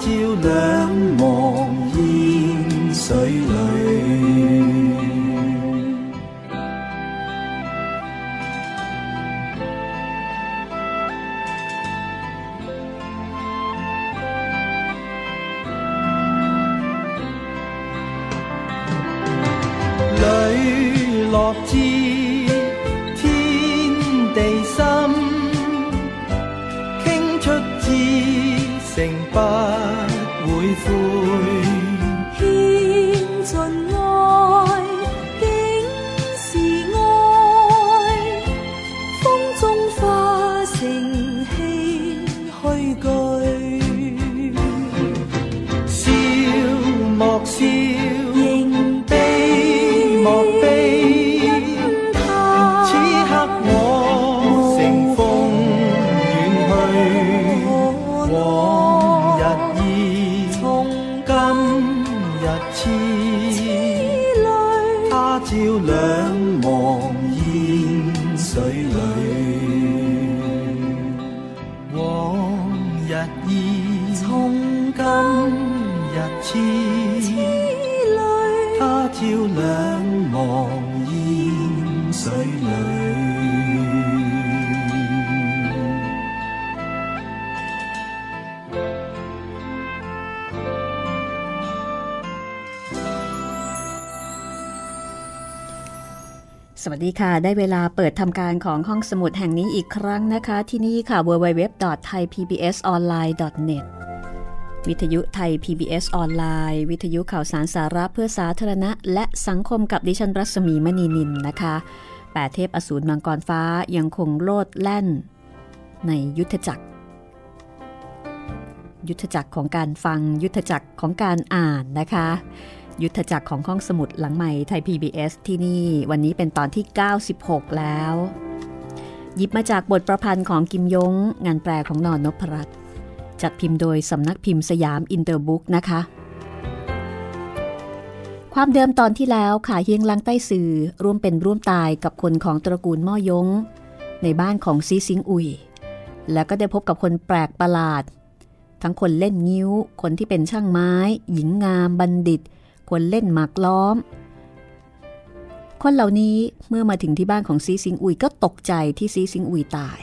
สวัสดี ค่ะได้เวลาเปิดทำการของห้องสมุดแห่งนี้อีกครั้งนะคะ ที่นี่ค่ะ www.thaipbsonline.net วิทยุไทย PBS ออนไลน์ วิทยุข่าวสารสาระเพื่อสาธารณะ และสังคมกับดิฉันรัศมีมณีนินนะคะแปดเทพอสูรมังกรฟ้ายังคงโลดแล่น ในยุทธจักร ยุทธจักรของการฟังยุทธจักรของการอ่านนะคะ ยุทธจักรของห้องสมุดหลังใหม่ไทย PBS ที่นี่วันนี้เป็นตอนที่ 96 แล้ว หยิบมาจากบทประพันธ์ของกิมย้ง งานแปลของนอนนพรัตน์จัดพิมพ์โดยสำนักพิมพ์สยามอินเตอร์บุ๊กนะคะ ความเดิมตอนที่แล้วขาเฮี่ยงลั้งไต้ซือร่วมเป็นร่วมตายกับคนของตระกูลม่อย้ง ในบ้านของซีซิงอุย แล้วก็ได้พบกับคนแปลกประหลาดทั้งคนเล่นงิ้ว คนที่เป็นช่างไม้ หญิงงามบัณฑิต คนเล่นหมากล้อม คนเหล่านี้เมื่อมาถึงที่บ้านของซีซิงอุยก็ตกใจที่ซีซิงอุยตาย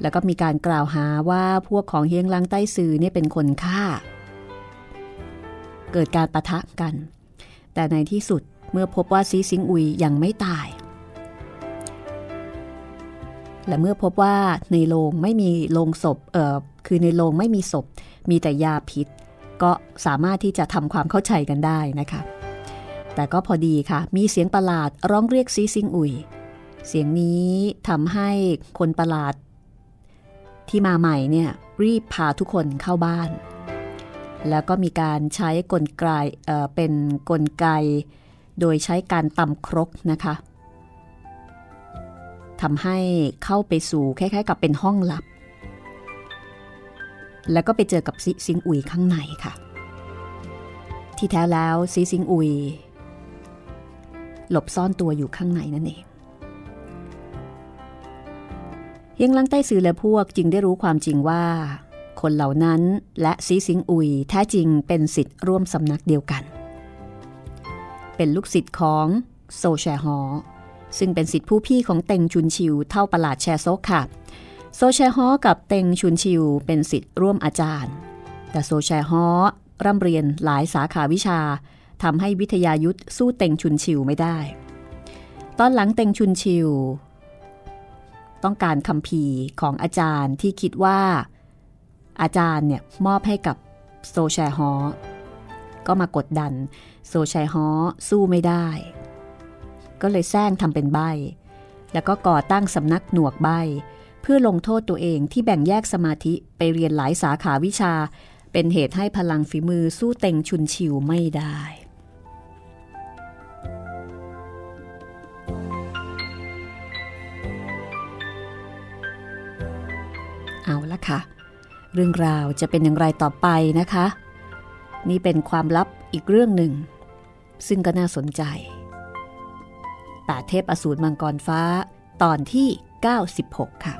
แล้วก็มีการกล่าวหาว่าพวกของเฮียงลังใต้ซือเนี่ยเป็นคนฆ่า เกิดการประทะกัน แต่ในที่สุดเมื่อพบว่าซีซิงอุยยังไม่ตาย และเมื่อพบว่าในโรงไม่มีโรงศพเอ่อคือในโรงไม่มีศพ มีแต่ยาพิษ ก็สามารถที่จะทำความเข้าใจกันได้นะคะ แต่ก็พอดีค่ะ มีเสียงประหลาดร้องเรียกซีซิงอุย เสียงนี้ทำให้คนประหลาด ที่มาใหม่เนี่ยรีบพาทุกคนเข้าบ้าน แล้วก็มีการใช้กลไกเเป็นกลไก โดยใช้การตำครกนะคะทำให้เข้าไปสู่คล้ายๆ กับเป็นห้องลับ แล้วก็ไปเจอกับซิซิงอุยข้างในค่ะ ที่แท้แล้วซีซิงอุย หลบซ่อนตัวอยู่ข้างในนั่นเองยังลังใต้สื่อและพวกจึงได้รู้ความจริงว่า คนเหล่านั้นและซีซิงอุยแท้จริงเป็นสิทธิ์ร่วมสำนักเดียวกัน เป็นลูกศิษย์ของโซแชฮอซึ่งเป็นสิทธิผู้พี่ของเต็งชุนชิวเท่าประหลาดแชโซค่ะ โซแชฮอกับเต็งชุนชิวเป็นสิทธิ์ร่วมอาจารย์ แต่โซแชฮอร่ำเรียนหลายสาขาวิชาทำให้วิทยายุทธสู้เต็งชุนชิวไม่ได้ ตอนหลังเต็งชุนชิว ต้องการคำพีของอาจารย์ที่คิดว่า อาจารย์เนี่ยมอบให้กับโซแชฮอก็มากดดัน โซแชฮอสู้ไม่ได้ ก็เลยแซงทำเป็นใบ แล้วก็ก่อตั้งสำนักหนวกใบ เพื่อลงโทษตัวเองที่แบ่งแยกสมาธิไปเรียนหลายสาขาวิชา เป็นเหตุให้พลังฝีมือสู้เต็งชุนชิวไม่ได้ เอาละค่ะ เรื่องราวจะเป็นอย่างไรต่อไปนะคะ นี่เป็นความลับอีกเรื่องหนึ่ง ซึ่งก็น่าสนใจตาเทพอสูรมังกรฟ้าตอนที่ 96 ค่ะ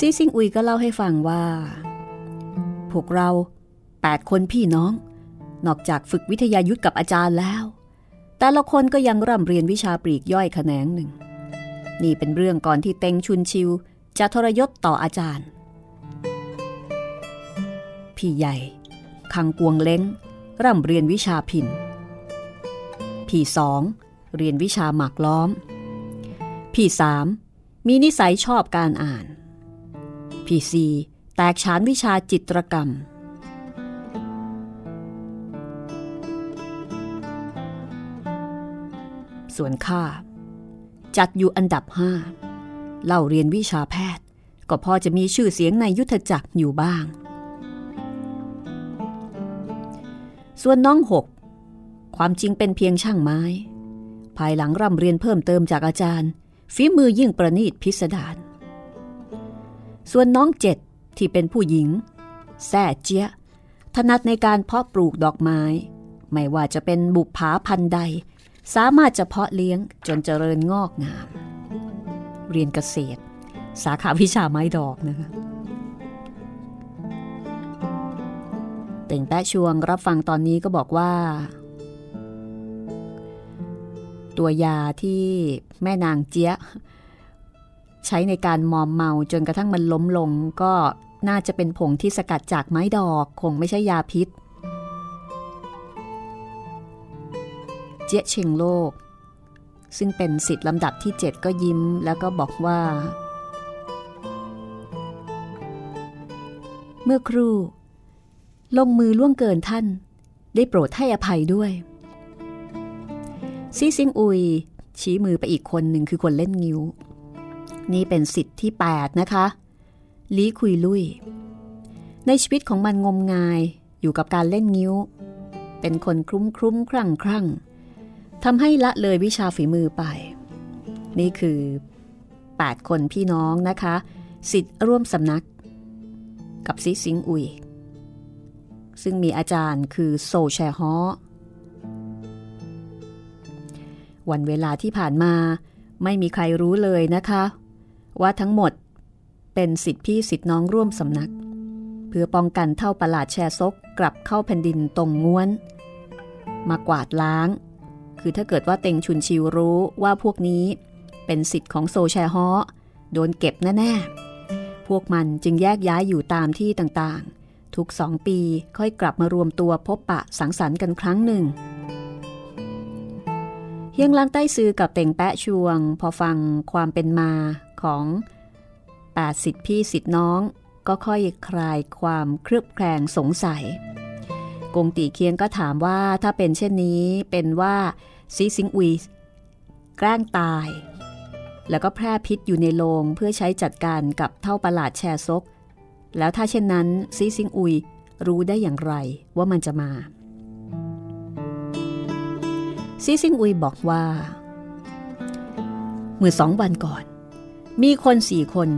ซีซิงอุยก็เล่าให้ฟังว่า พวกเรา 8 คนพี่น้อง นอกจากฝึกวิทยายุทธกับอาจารย์แล้ว แต่ละคนก็ยังร่ำเรียนวิชาปลีกย่อยแขนงหนึ่ง นี่เป็นเรื่องก่อนที่เต็งชุนชิว จะทรยศต่ออาจารย์ พี่ใหญ่ คังกวงเล้ง ร่ำเรียนวิชาพินพี่สอง เรียนวิชาหมากล้อม พี่สามมีนิสัยชอบการอ่าน พี่สี่แตกฉานวิชาจิตรกรรม ส่วนข้าจัดอยู่อันดับห้าเล่าเรียนวิชาแพทย์ ก็พอจะมีชื่อเสียงในยุทธจักรอยู่บ้าง ส่วนน้องหกความจริงเป็นเพียงช่างไม้ ภายหลังร่ำเรียนเพิ่มเติมจากอาจารย์ฝีมือยิ่งประณีตพิสดารส่วนน้องเจ็ดที่เป็นผู้หญิงแซ่เจียถนัดในการเพาะปลูกดอกไม้ ไม่ว่าจะเป็นบุปผาพันใด สามารถจะเพาะเลี้ยงจนเจริญงอกงาม เรียนเกษตร สาขาวิชาไม้ดอกนะคะเต่งแปะชวงรับฟังตอนนี้ก็บอกว่า ตัวยาที่แม่นางเจี๊ยใช้ในการมอมเมาจนกระทั่งมันล้มลง ก็น่าจะเป็นผงที่สกัดจากไม้ดอก คงไม่ใช่ยาพิษ เจี๊ยเชงโลก ซึ่งเป็นสิทธิ์ลำดับที่ 7 ก็ยิ้มแล้วก็บอกว่า เมื่อครูลงมือล่วงเกินท่าน ได้โปรดให้อภัยด้วย ซีซิงอุย ชี้มือไปอีกคนหนึ่งคือคนเล่นงิ้ว นี่เป็นสิทธิ์ที่ 8 นะคะ ลีคุยลุย ในชีวิตของมันงมงายอยู่กับการเล่นงิ้ว เป็นคนคลุ้มคลุ้มครั่งครั่ง ทำให้ละเลยวิชาฝีมือไป นี่คือ 8 คนพี่น้องนะคะสิทธิ์ร่วมสำนัก กับซิซิงอุย ซึ่งมีอาจารย์คือโซแชฮอวันเวลาที่ผ่านมาไม่มีใครรู้เลยนะคะ ว่าทั้งหมดเป็นสิทธิพี่สิทธิน้องร่วมสำนัก เพื่อป้องกันเท่าประหลาดแชซกกลับเข้าแผ่นดินตรงง้วน มากวาดล้าง คือถ้าเกิดว่าเต็งชุนชิวรู้ว่าพวกนี้เป็นสิทธิ์ของโซแชฮอโดนเก็บแน่ๆ พวกมันจึงแยกย้ายอยู่ตามที่ต่างๆ ทุกสองปีค่อยกลับมารวมตัวพบปะสังสรรค์กันครั้งหนึ่ง เฮียงลังใต้ซื้อกับเต่งแปะชวง พอฟังความเป็นมาของแปดสิทธิพี่สิทธิน้อง ก็ค่อยคลายความเครือบแคลงสงสัย กงตีเคียงก็ถามว่าถ้าเป็นเช่นนี้เป็นว่าซีซิงอุยแกล้งตาย แล้วก็แพร่พิษอยู่ในโรงเพื่อใช้จัดการกับเท่าประหลาดแชซก แล้วถ้าเช่นนั้นซีซิงอุยรู้ได้อย่างไรว่ามันจะมา ซีซิงอุยบอกว่า เมื่อสองวันก่อน มีคนสี่คน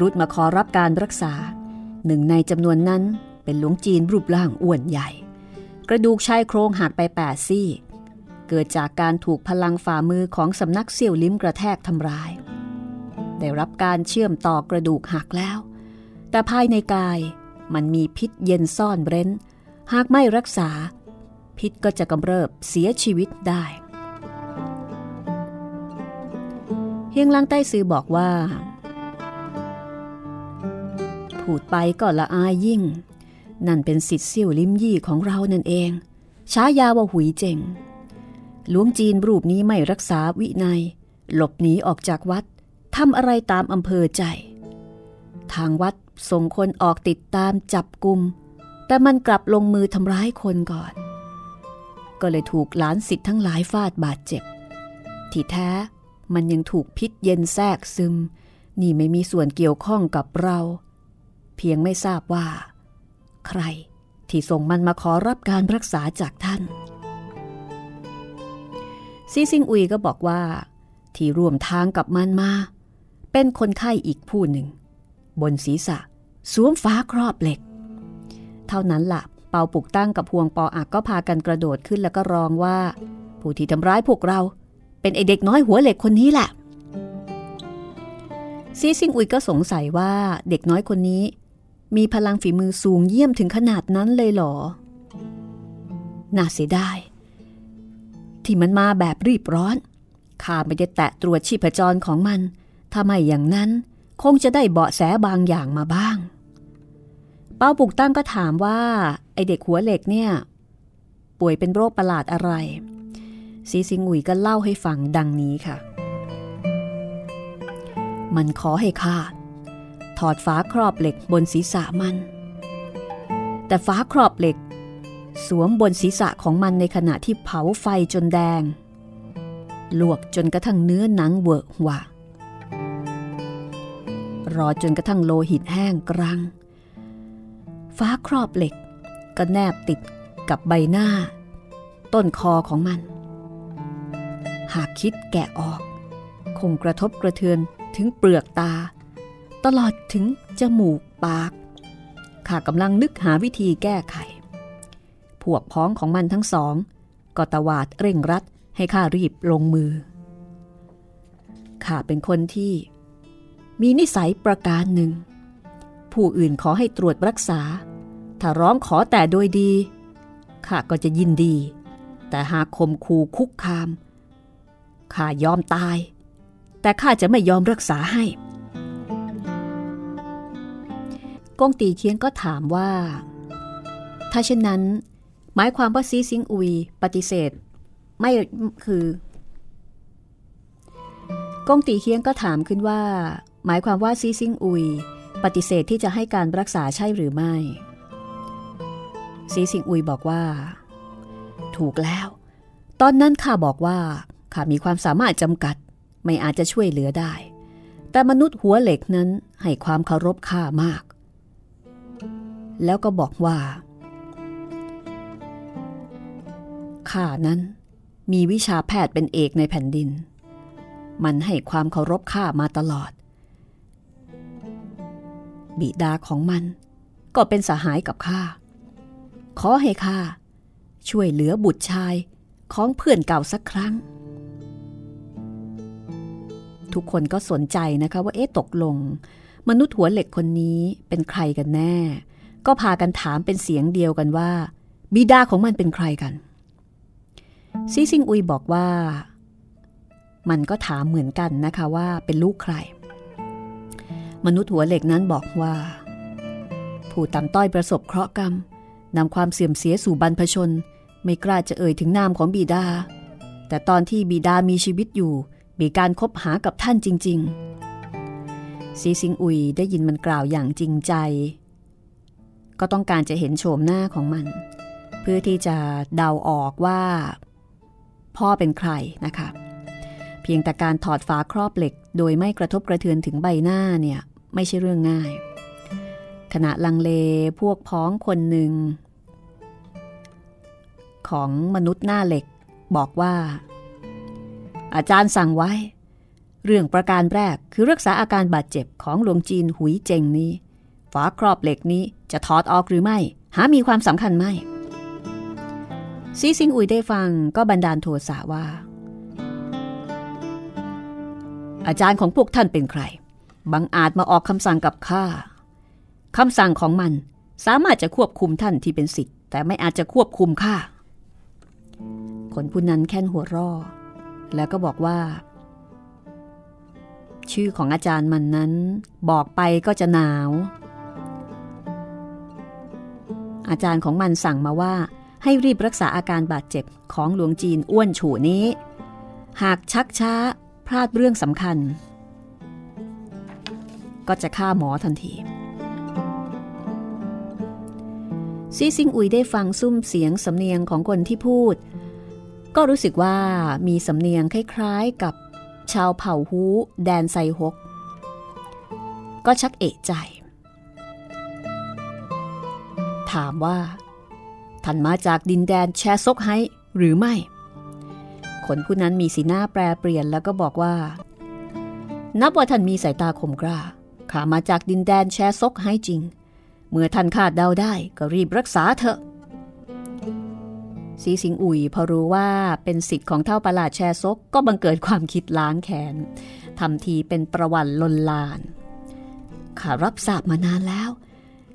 รุดมาขอรับการรักษา หนึ่งในจำนวนนั้น เป็นหลวงจีนรูปร่างอ้วนใหญ่ กระดูกชายโครงหักไปแปดซี่ เกิดจากการถูกพลังฝ่ามือของสำนักเสี่ยวลิ้มกระแทกทำร้าย ได้รับการเชื่อมต่อกระดูกหักแล้ว แต่ภายในกายมันมีพิษเย็นซ่อนเร้น หากไม่รักษา พิษก็จะกำเริบเสียชีวิตได้เฮียงลังใต้ซือบอกว่า พูดไปก็ละอายยิ่ง นั่นเป็นสิทธิ์เซี่ยวลิมยี่ของเรานั่นเองช้ายาว่าหุยเจงหลวงจีนรูปนี้ไม่รักษาวินัย หลบหนีออกจากวัดทำอะไรตามอำเภอใจ ทางวัดส่งคนออกติดตามจับกลุ่มแต่มันกลับลงมือทำร้ายคนก่อน ก็เลยถูกหลานสิทธิ์ทั้งหลายฟาดบาดเจ็บ ที่แท้มันยังถูกพิษเย็นแทรกซึม นี่ไม่มีส่วนเกี่ยวข้องกับเรา เพียงไม่ทราบว่า ใคร ที่ส่งมันมาขอรับการรักษาจากท่านซีซิงอุยก็บอกว่า ที่ร่วมทางกับมันมา เป็นคนไข้อีกผู้หนึ่ง บนศีรษะสวมฟ้าครอบเหล็ก เท่านั้นละ่ะ เปาปุกตั้งกับพวงปออักก็พากันกระโดดขึ้นแล้วก็ร้องว่า ผู้ที่ทำร้ายพวกเรา เป็นไอเด็กน้อยหัวเหล็กคนนี้แหละซีซิงอุยก็สงสัยว่าเด็กน้อยคนนี้ มีพลังฝีมือสูงเยี่ยมถึงขนาดนั้นเลยเหรอ น่าเสียดาย ที่มันมาแบบรีบร้อน ข้าไม่ได้แตะตรวจชีพจรของมัน ถ้าไม่อย่างนั้นคงจะได้เบาะแสบางอย่างมาบ้าง เป้าปุกตั้งก็ถามว่า ไอเด็กหัวเหล็กเนี่ย ป่วยเป็นโรคประหลาดอะไร ซีซิงอุยก็เล่าให้ฟังดังนี้ค่ะ มันขอให้ข้า ถอดฝาครอบเหล็กบนศีรษะมัน แต่ฝาครอบเหล็ก สวมบนศีรษะของมันในขณะที่เผาไฟจนแดง ลวกจนกระทั่งเนื้อหนังเวอะหวะรอจนกระทั่งโลหิตแห้งกรัง ฟ้าครอบเหล็ก ก็แนบติดกับใบหน้า ต้นคอของมัน หากคิดแกะออก คงกระทบกระเทือนถึงเปลือกตา ตลอดถึงจมูกปาก ข้ากำลังนึกหาวิธีแก้ไข พวกพ้องของมันทั้งสองก็ตวาดเร่งรัดให้ข้ารีบลงมือ ข้าเป็นคนที่ มีนิสัยประการหนึ่ง ผู้อื่นขอให้ตรวจรักษา ถ้าร้องขอแต่โดยดี ข้าก็จะยินดี แต่หากคมคูคุกคาม ข้ายอมตาย แต่ข้าจะไม่ยอมรักษาให้ กงตีเคียงก็ถามว่า ถ้าเช่นนั้น หมายความว่าซีซิงอุยปฏิเสธ ไม่คือกงตีเคียงก็ถามขึ้นว่า หมายความว่าซีซิงอุย ปฏิเสธที่จะให้การรักษาใช่หรือไม่ซีซิงอุยบอกว่า ถูกแล้ว ตอนนั้นข้าบอกว่าข้ามีความสามารถจำกัด ไม่อาจจะช่วยเหลือได้ แต่มนุษย์หัวเหล็กนั้นให้ความเคารพข้ามาก แล้วก็บอกว่าข้านั้นมีวิชาแพทย์เป็นเอกในแผ่นดิน มันให้ความเคารพข้ามาตลอด บิดาของมันก็เป็นสหายกับข้า ขอให้ข้าช่วยเหลือบุตรชายของเพื่อนเก่าสักครั้ง ทุกคนก็สนใจนะคะว่าเอ๊ะตกลง มนุษย์หัวเหล็กคนนี้เป็นใครกันแน่ ก็พากันถามเป็นเสียงเดียวกันว่า บิดาของมันเป็นใครกัน ซีซิงอุยบอกว่า มันก็ถามเหมือนกันนะคะว่าเป็นลูกใคร มนุษย์หัวเหล็กนั้นบอกว่า ผู้ต่ำต้อยประสบเคราะห์กรรมนำความเสื่อมเสียสู่บรรพชน ไม่กล้าจะเอ่ยถึงนามของบิดา แต่ตอนที่บิดามีชีวิตอยู่ มีการคบหากับท่านจริง ๆ ซีซิงอุยได้ยินมันกล่าวอย่างจริงใจ ก็ต้องการจะเห็นโฉมหน้าของมัน เพื่อที่จะเดาออกว่า พ่อเป็นใครนะคะ เพียงแต่การถอดฝาครอบเหล็ก โดยไม่กระทบกระเทือนถึงใบหน้าเนี่ยไม่ใช่เรื่องง่าย ขณะลังเลพวกพ้องคนหนึ่ง ของมนุษย์หน้าเหล็กบอกว่า อาจารย์สั่งไว้ เรื่องประการแรกคือรักษาอาการบาดเจ็บของหลวงจีนหุยเจงนี้ ฝาครอบเหล็กนี้จะถอดออกหรือไม่ หามีความสำคัญไหมซีซิงอุยได้ฟังก็บันดาลโทสะว่า อาจารย์ของพวกท่านเป็นใคร บังอาจมาออกคำสั่งกับข้าคำสั่งของมันสามารถจะควบคุมท่านที่เป็นสิทธิ์แต่ไม่อาจจะควบคุมข้าคนผู้นั้นแค่นหัวรอแล้วก็บอกว่า ชื่อของอาจารย์มันนั้น บอกไปก็จะหนาว อาจารย์ของมันสั่งมาว่า ให้รีบรักษาอาการบาดเจ็บของหลวงจีนอ้วนฉูนี้ หากชักช้าพลาดเรื่องสำคัญ ก็จะฆ่าหมอทันทีซีซิงอุยได้ฟังซุ้มเสียงสำเนียงของคนที่พูด ก็รู้สึกว่ามีสำเนียงคล้ายๆกับชาวเผ่าฮูแดนไซฮก ก็ชักเอะใจ ถามว่า ท่านมาจากดินแดนแชซกไฮหรือไม่ คนผู้นั้นมีสีหน้าแปรเปลี่ยนแล้วก็บอกว่า นับว่าท่านมีสายตาคมกล้าข้ามาจากดินแดนแชซกไฮจริง เมื่อท่านคาดเดาได้ก็รีบรักษาเถอะสีสิงอุยพอรู้ว่าเป็นสิทธิ์ของเท่าประหลาดแชซกก็บังเกิดความคิดล้างแขนทำทีเป็นประวัติลนลานข้ารับทราบมานานแล้ว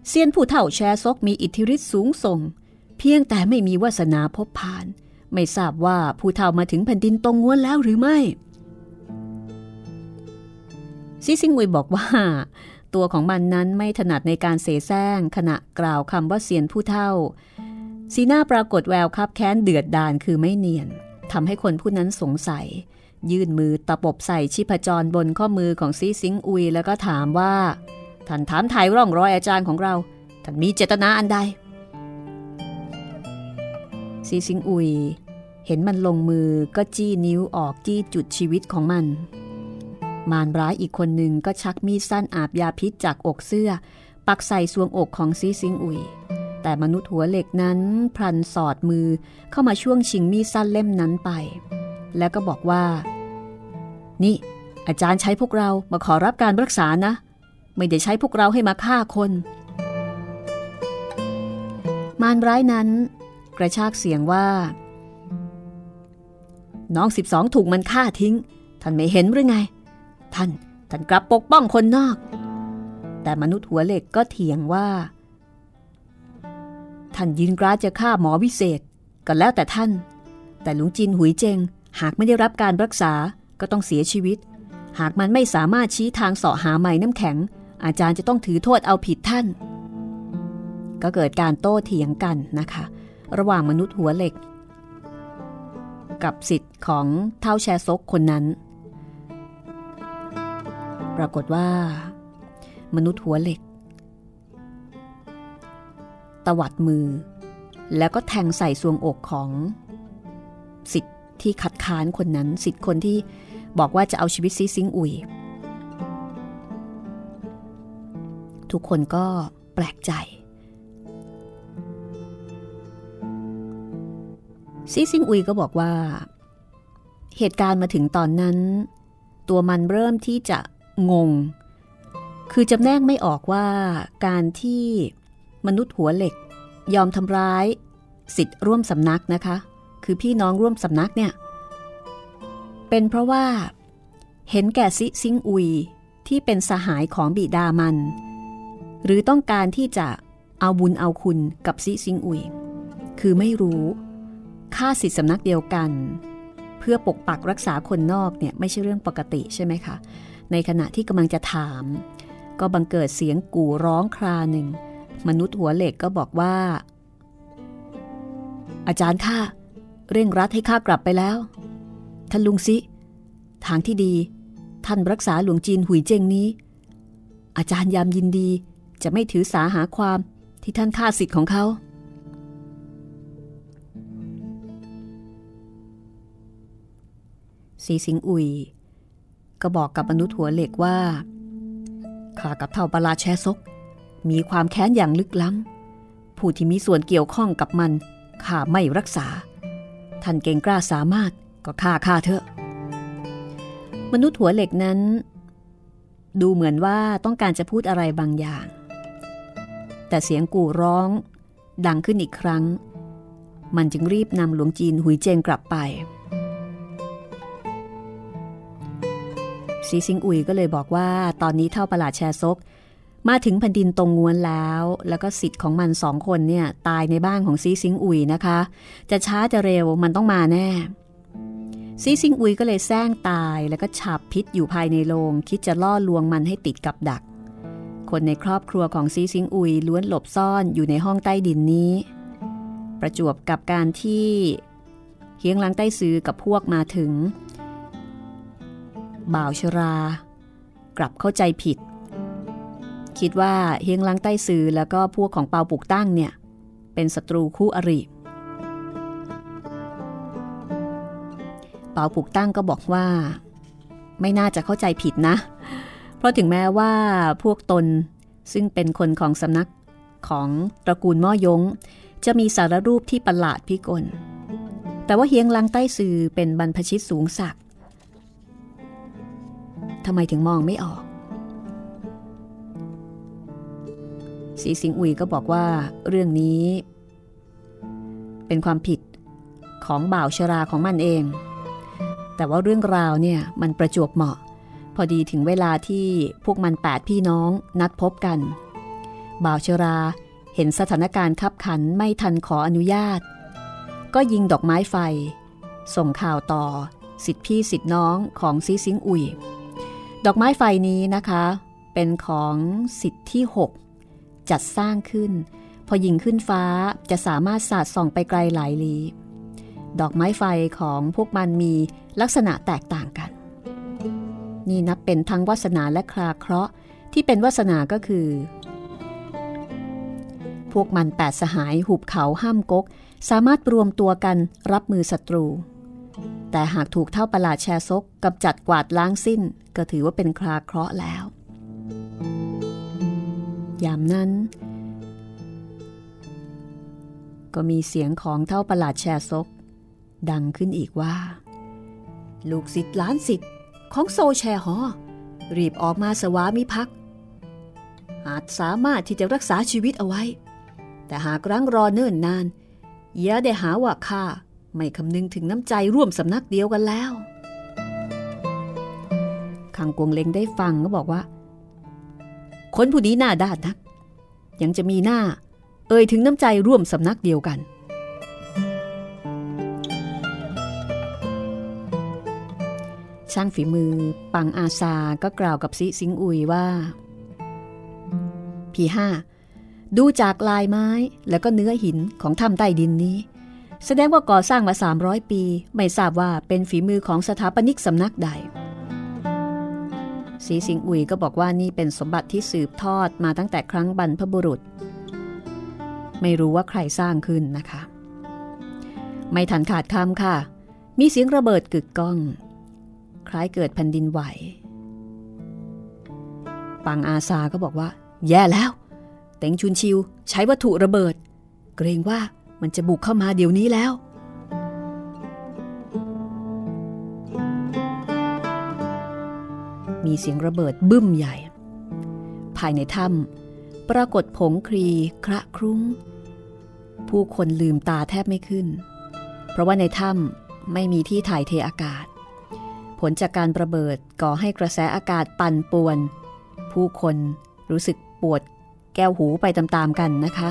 เซียนผู้เฒ่าแชซกมีอิทธิฤทธิ์สูงส่ง เพียงแต่ไม่มีวาสนาพบผ่าน ไม่ทราบว่าผู้เฒ่ามาถึงแผ่นดินตรงง้วนแล้วหรือไม่ซิซิงอุยบอกว่า ตัวของมันนั้นไม่ถนัดในการเสแสร้งขณะกล่าวคำว่าเซียนผู้เฒ่า สีหน้าปรากฏแววคับแค้นเดือดดานคือไม่เนียนทำให้คนผู้นั้นสงสัย ยื่นมือตะปบใส่ชีพจรบนข้อมือของซีซิงอุยแล้วก็ถามว่า ท่านถามไถ่ร่องรอยอาจารย์ของเรา ท่านมีเจตนาอันใด ซีซิงอุย เห็นมันลงมือก็จี้นิ้วออกจี้จุดชีวิตของมัน มารร้ายอีกคนหนึ่งก็ชักมีดสั้นอาบยาพิษจากอกเสื้อ ปักใส่สวงอกของซีซิงอุย แต่มนุษย์หัวเหล็กนั้นพลันสอดมือเข้ามาช่วงชิงมีดสั้นเล่มนั้นไป แล้วก็บอกว่า นี่อาจารย์ใช้พวกเรามาขอรับการรักษานะ ไม่ได้ใช้พวกเราให้มาฆ่าคน มารร้ายนั้น กระชากเสียงว่า น้องสิบสองถูกมันฆ่าทิ้ง ท่านไม่เห็นหรือไง ท่าน ท่านกลับปกป้องคนนอก แต่มนุษย์หัวเหล็กก็เถียงว่า ท่านยินกราจะฆ่าหมอวิเศษ ก็แล้วแต่ท่าน แต่หลวงจินหุยเจงหากไม่ได้รับการรักษาก็ต้องเสียชีวิต หากมันไม่สามารถชี้ทางเสาะหาไม้น้ำแข็ง อาจารย์จะต้องถือโทษเอาผิดท่าน ก็เกิดการโต้เถียงกันนะคะ ระหว่างมนุษย์หัวเหล็ก กับสิทธิ์ของเท่าแชซกคนนั้น ปรากฏว่า มนุษย์หัวเหล็ก ตวัดมือ แล้วก็แทงใส่ซวงอกของสิทธิ์ที่คัดค้านคนนั้น สิทธิ์คนที่บอกว่าจะเอาชีวิตซีซิงอุย ทุกคนก็แปลกใจซีซิงอุยก็บอกว่า เหตุการณ์มาถึงตอนนั้น ตัวมันเริ่มที่จะงง คือจำแนกไม่ออกว่าการที่มนุษย์หัวเหล็ก ยอมทำร้ายสิทธิ์ร่วมสำนักนะคะ คือพี่น้องร่วมสำนักเนี่ย เป็นเพราะว่า เห็นแก่ซิซิงอุยที่เป็นสหายของบิดามัน หรือต้องการที่จะเอาบุญเอาคุณกับซิซิงอุย คือไม่รู้ฆ่าศิษย์สำนักเดียวกัน เพื่อปกปักรักษาคนนอกเนี่ยไม่ใช่เรื่องปกติใช่ไหมคะ ในขณะที่กำลังจะถาม ก็บังเกิดเสียงกู่ร้องคราหนึ่ง มนุษย์หัวเหล็กก็บอกว่า อาจารย์ข้าเร่งรัดให้ข้ากลับไปแล้ว ท่านลุงซิ ทางที่ดี ท่านรักษาหลวงจีนหุยเจงนี้ อาจารย์ยามยินดี จะไม่ถือสาหาความที่ท่านฆ่าสิทธิ์ของเขา สีสิงอุยก็บอกกับมนุษย์หัวเหล็กว่าข้ากับเท่าปลาแชซก มีความแค้นอย่างลึกล้ำ ผู้ที่มีส่วนเกี่ยวข้องกับมันข้าไม่รักษา ท่านเก่งกล้าสามารถก็ฆ่าข้าเถอะ มนุษย์หัวเหล็กนั้น ดูเหมือนว่าต้องการจะพูดอะไรบางอย่าง แต่เสียงกู่ร้อง ดังขึ้นอีกครั้ง มันจึงรีบนำหลวงจีนหุยเจงกลับไปซีซิงอุยก็เลยบอกว่าตอนนี้เท่าประหลาดแชซก มาถึงแผ่นดินตรงงวนแล้ว แล้วก็สิทธิ์ของมันสองคนเนี่ยตายในบ้านของซีซิงอุยนะคะ จะช้าจะเร็วมันต้องมาแน่ซีซิงอุยก็เลยแซงตายแล้วก็ฉับพิษอยู่ภายในโรงคิดจะล่อลวงมันให้ติดกับดัก คนในครอบครัวของซีซิงอุยล้วนหลบซ่อนอยู่ในห้องใต้ดินนี้ ประจวบกับการที่เฮียงลังใต้ซื้อกับพวกมาถึง บ่าวชรา กลับเข้าใจผิด คิดว่าเฮียงลังใต้ซือแล้วก็พวกของเปาปุกตั้งเนี่ย เป็นศัตรูคู่อริเปาปุกตั้งก็บอกว่า ไม่น่าจะเข้าใจผิดนะเราะถึงแม้ว่าพวกตนซึ่งเป็นคนของสำนักของตระกูลม่อยง จะมีสารรูปที่ประหลาดพิกล แต่ว่าเฮียงลังใต้ซื่อเป็นบรรพชิตสูงศักทำไมถึงมองไม่ออก สีสิงอุยก็บอกว่าเรื่องนี้ เป็นความผิดของบ่าวชราของมันเอง แต่ว่าเรื่องราวเนี่ยมันประจวบเหมาะ พอดีถึงเวลาที่พวกมันแปดพี่น้องนัดพบกัน บ่าวชราเห็นสถานการณ์คับขันไม่ทันขออนุญาต ก็ยิงดอกไม้ไฟ ส่งข่าวต่อ สิทธิพี่สิทธิน้องของซีซิงอุย ดอกไม้ไฟนี้นะคะ เป็นของสิทธิที่ 6 จัดสร้างขึ้น พอยิงขึ้นฟ้าจะสามารถสาดส่องไปไกลหลายลีดอกไม้ไฟของพวกมันมีลักษณะแตกต่าง นี่นับเป็นทั้งวาสนาและคราเคราะห์ที่เป็นวาสนาก็คือ พวกมันแปดสหายหุบเขาห้ามกก สามารถรวมตัวกันรับมือศัตรู แต่หากถูกเท่าประหลาดแชซกกับจัดกวาดล้างสิ้น ก็ถือว่าเป็นคราเคราะห์แล้ว ยามนั้น ก็มีเสียงของเท่าประหลาดแชซก ดังขึ้นอีกว่า ลูกศิษย์ล้านศิษย์ ของโซแชฮอรีบออกมาสวามิภักดิ์อาจสามารถที่จะรักษาชีวิตเอาไว้ แต่หากรั้งรอเนิ่นนานอย่าได้หาว่าข้าไม่คำนึงถึงน้ำใจร่วมสำนักเดียวกันแล้วขังกวงเล็งได้ฟังก็บอกว่า คนผู้นี้หน้าด้านนัก ยังจะมีหน้า เอ่ยถึงน้ำใจร่วมสำนักเดียวกัน ช่างฝีมือ ปังอาซาก็กล่าวกับซิสิงอุยว่า พี่ห้าดูจากลายไม้แล้วก็เนื้อหินของถ้ำใต้ดินนี้ แสดงว่าก่อสร้างมา 300 ปี ไม่ทราบว่าเป็นฝีมือของสถาปนิกสำนักใดสีสิงอุยก็บอกว่านี่เป็นสมบัติที่สืบทอดมาตั้งแต่ครั้งบรรพบุรุษ ไม่รู้ว่าใครสร้างขึ้นนะคะ ไม่ทันขาดคำค่ะ มีเสียงระเบิดกึกก้อง คล้ายเกิดแผ่นดินไหว ปังอาซาก็บอกว่า แย่แล้ว เต็งชุนชิวใช้วัตถุระเบิด เกรงว่ามันจะบุกเข้ามาเดี๋ยวนี้แล้วมีเสียงระเบิดบึ้มใหญ่ ภายในถ้ำปรากฏผงครีคระครุ้ง ผู้คนลืมตาแทบไม่ขึ้น เพราะว่าในถ้ำไม่มีที่ถ่ายเทอากาศ ลจากการระเบิดก่อให้กระแสอากาศปั่นป่วน ผู้คนรู้สึกปวดแก้วหูไปตามๆกันนะคะ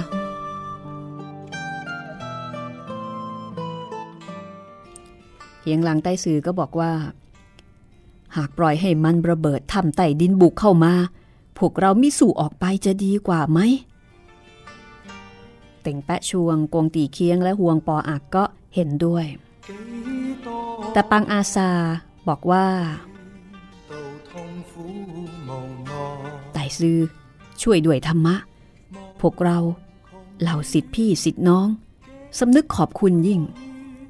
เฮียงหลังใต้สื่อก็บอกว่า หากปล่อยให้มันระเบิดทำไต่ดินบุกเข้ามา พวกเรามิสู่ออกไปจะดีกว่าไหมเต่งแปะชวง กวงตีเคียงและห่วงปออักก็เห็นด้วย แต่ปังอาซา บอกว่าไต่ซื้อช่วยด้วยธรรมะ พวกเราเหล่าสิทธิพี่สิทธิน้องสำนึกขอบคุณยิ่ง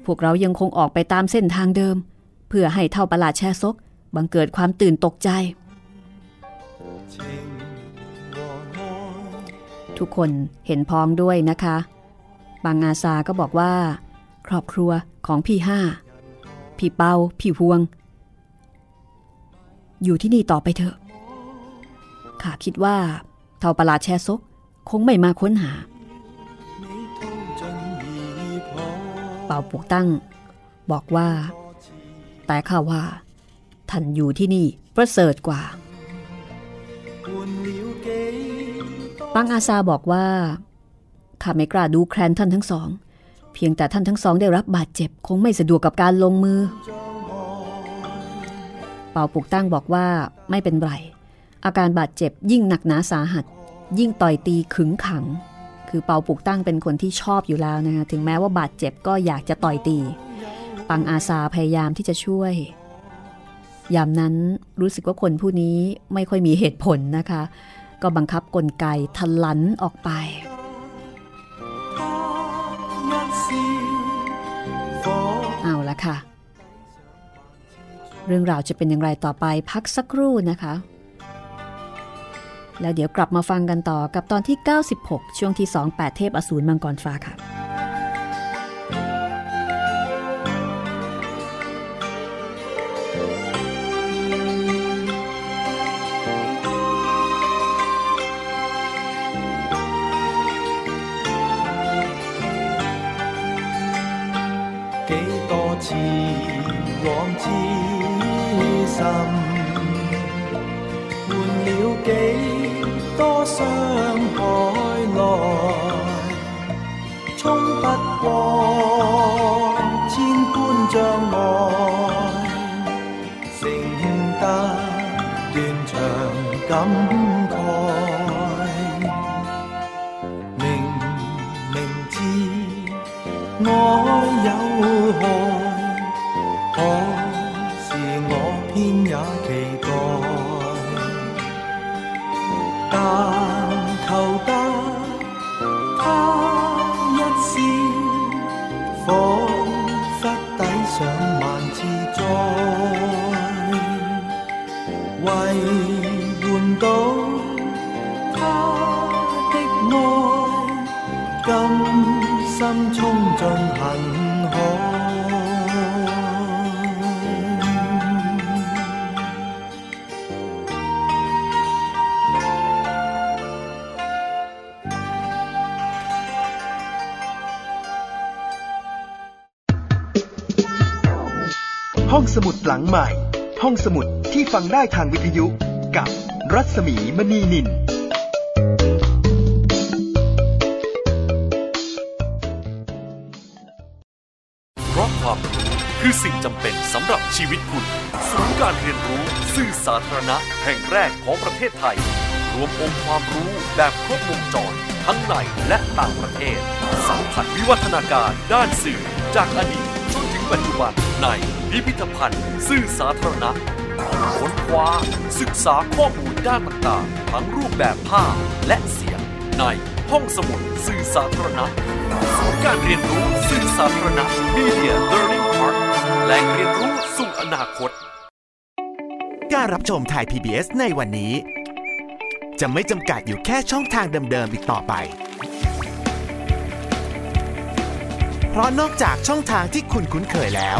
พวกเรายังคงออกไปตามเส้นทางเดิม เพื่อให้เท่าประหลาดแช่ซกบังเกิดความตื่นตกใจ ทุกคนเห็นพ้องด้วยนะคะ บางอาซาก็บอกว่า ครอบครัวของพี่ห้า พี่เปาพี่พวง อยู่ที่นี่ต่อไปเถอะข้าคิดว่าเท่าประหลาดแช่ซกคงไม่มาค้นหา เป่าปุกตั้ง บอกว่า แต่ข้าว่า ท่านอยู่ที่นี่ประเสริฐกว่า ปังอาซาบอกว่าข้าไม่กล้าดูแคลนท่านทั้งสอง เพียงแต่ท่านทั้งสองได้รับบาดเจ็บ คงไม่สะดวกกับการลงมือ เป่าปุกตั้งบอกว่าไม่เป็นไร อาการบาดเจ็บยิ่งหนักหนาสาหัส ยิ่งต่อยตีขึงขัง คือเปาปุกตั้งเป็นคนที่ชอบอยู่แล้วนะคะถึงแม้ว่าบาดเจ็บก็อยากจะต่อยตี ปังอาซาพยายามที่จะช่วย ยามนั้นรู้สึกว่าคนผู้นี้ไม่ค่อยมีเหตุผลนะคะ ก็บังคับกลไกทะลันออกไป เรื่องราวจะเป็นอย่างไรต่อไปพักสักครู่นะคะ แล้วเดี๋ยวกลับมาฟังกันต่อกับตอนที่ 96 ช่วงที่ 2 8 เทพอสูรมังกรฟ้าค่ะ 几多次往之 心换了几多伤害来，冲不过千般障碍，成得断肠感慨。明明知爱有何？但求得他一笑，彷彿抵上萬次災，為換到他的愛。甘心衝進 สมุดที่ฟังได้ทางวิทยุกับรัศมีมณีนิน เพราะความรู้คือสิ่งจำเป็นสำหรับชีวิตคุณ ศูนย์การเรียนรู้สื่อสาธารณะแห่งแรกของประเทศไทย รวมองค์ความรู้แบบครบวงจร ทั้งในและต่างประเทศ สัมผัสวิวัฒนาการด้านสื่อจากอดีตจนถึงปัจจุบันในพิพิธภัณฑ์สื่อสาธารณะ ว้า ศึกษาข้อมูลด้านต่างๆ ทั้งรูปแบบภาพและเสียง ในห้องสมุดสื่อสาธารณะศูนย์การเรียนรู้สื่อสาธารณะ Media Learning Park แหล่งเรียนรู้สู่อนาคต การรับชมไทย PBS ในวันนี้ จะไม่จำกัดอยู่แค่ช่องทางเดิมๆอีกต่อไป เพราะนอกจากช่องทางที่คุณคุ้นเคยแล้ว